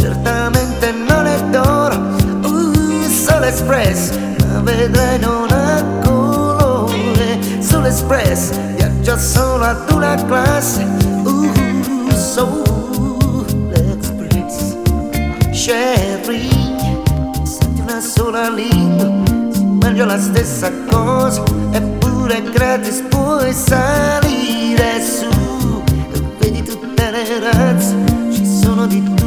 certamente non è d'oro, uh, sull'espress, ma vedrai non ha colore, sull'espress, viaggia solo ad una classe, uh, sull'express, Sherry, senti una sola lingua, si mangia la stessa cosa, eppure gratis puoi salire su, vedi tutte le razze, ci sono di tutti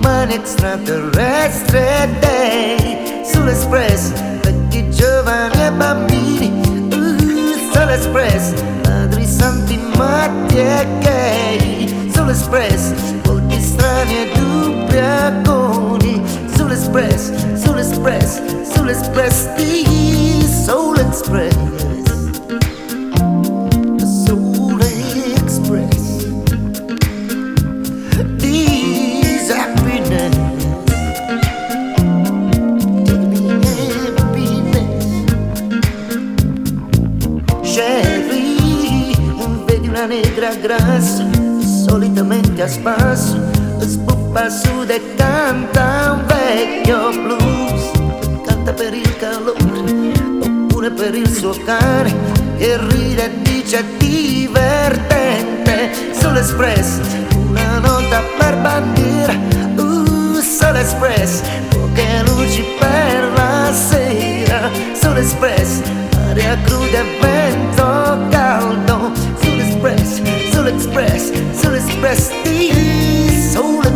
tipi, umani, extraterrestri e dei, sull'express, vecchi, giovani e bambini, uh, sull'express, padri santi, matti e gay, sull'express, volti strani e dubbi agoni, sull'express, sull'express, sull'express, di Soul Express. A spasso, sbuffa su e canta un vecchio blues, canta per il calore, oppure per il suo cane, che ride e dice divertente, sull'espress, una nota per bandiera, uh, sull'espress, poche luci per la sera, sull'espress, aria cruda e vento sull'express, di Soul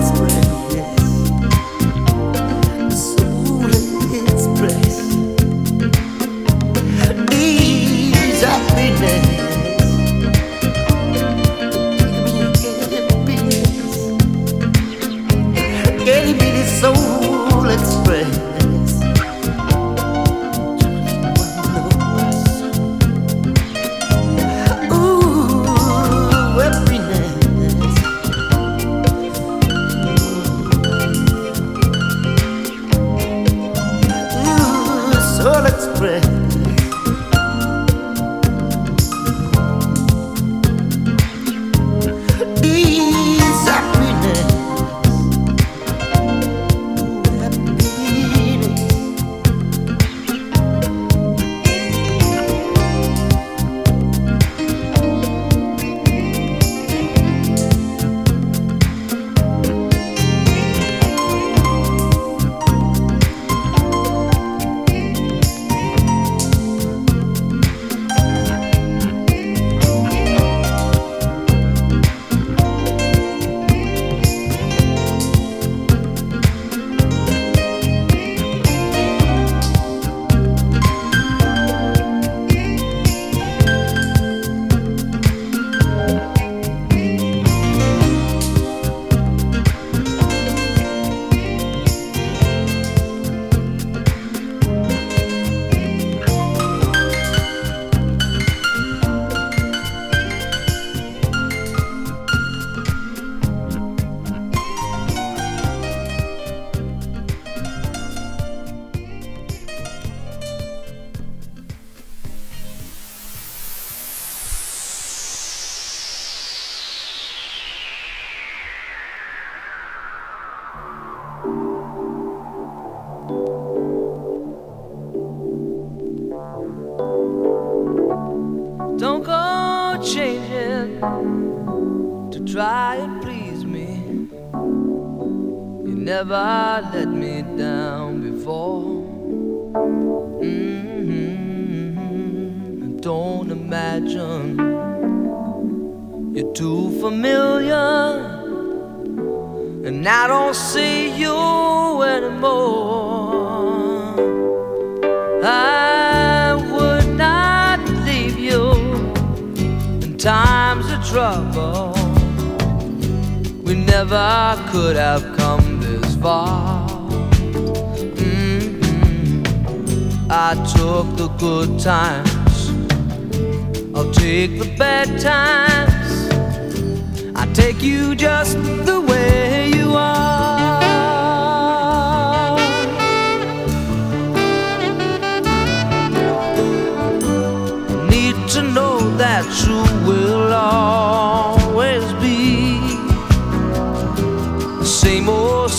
try and please me. You never let me down before. Mm-hmm. Don't imagine you're too familiar, and I don't see you anymore. I would not leave you in times of trouble never could have come this far. Mm-hmm. I took the good times, I'll take the bad times. I take you just the way you are. Need to know that you will always.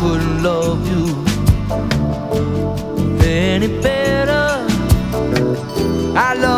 couldn't love you any better. I love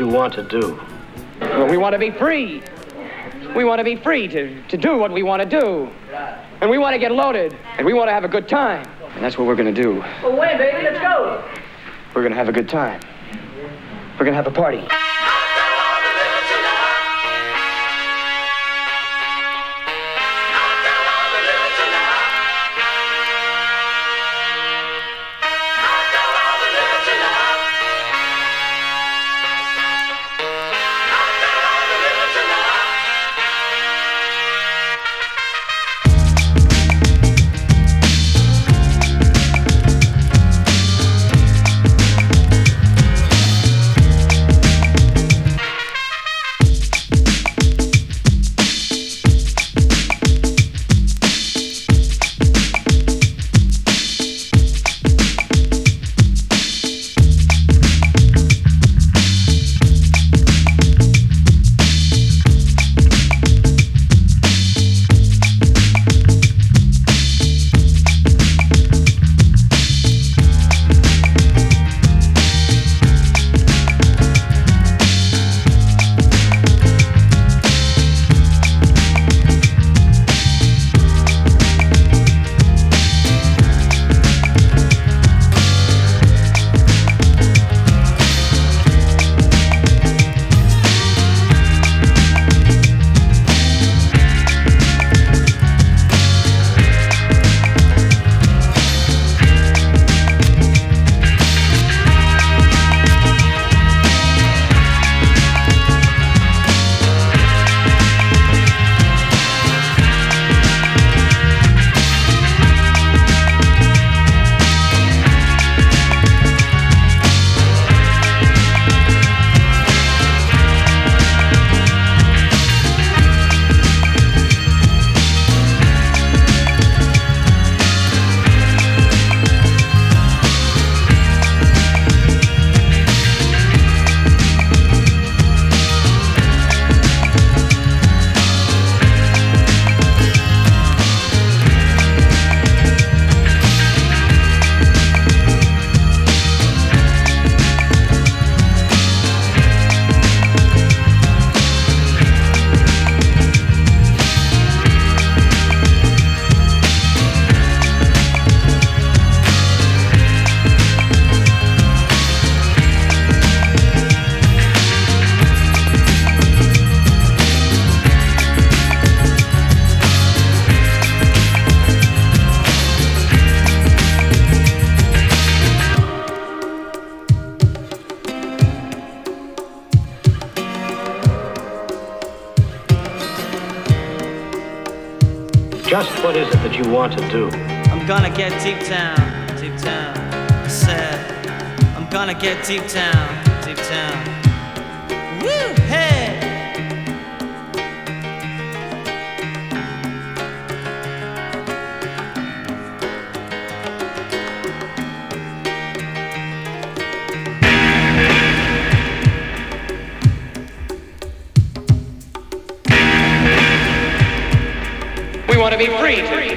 what is it that you want to do? Well, we want to be free. We want to be free to, to do what we want to do. And we want to get loaded. And we want to have a good time. And that's what we're going to do. Well, when, baby? Let's go. We're going to have a good time. We're going to have a party. Just what is it that you want to do? I'm gonna get deep down, deep down. I said, I'm gonna get deep down, deep down. Be free. to,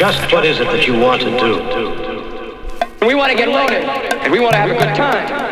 Just what is it that you want to do? We want to get loaded, and we want to have a good time.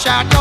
Reach out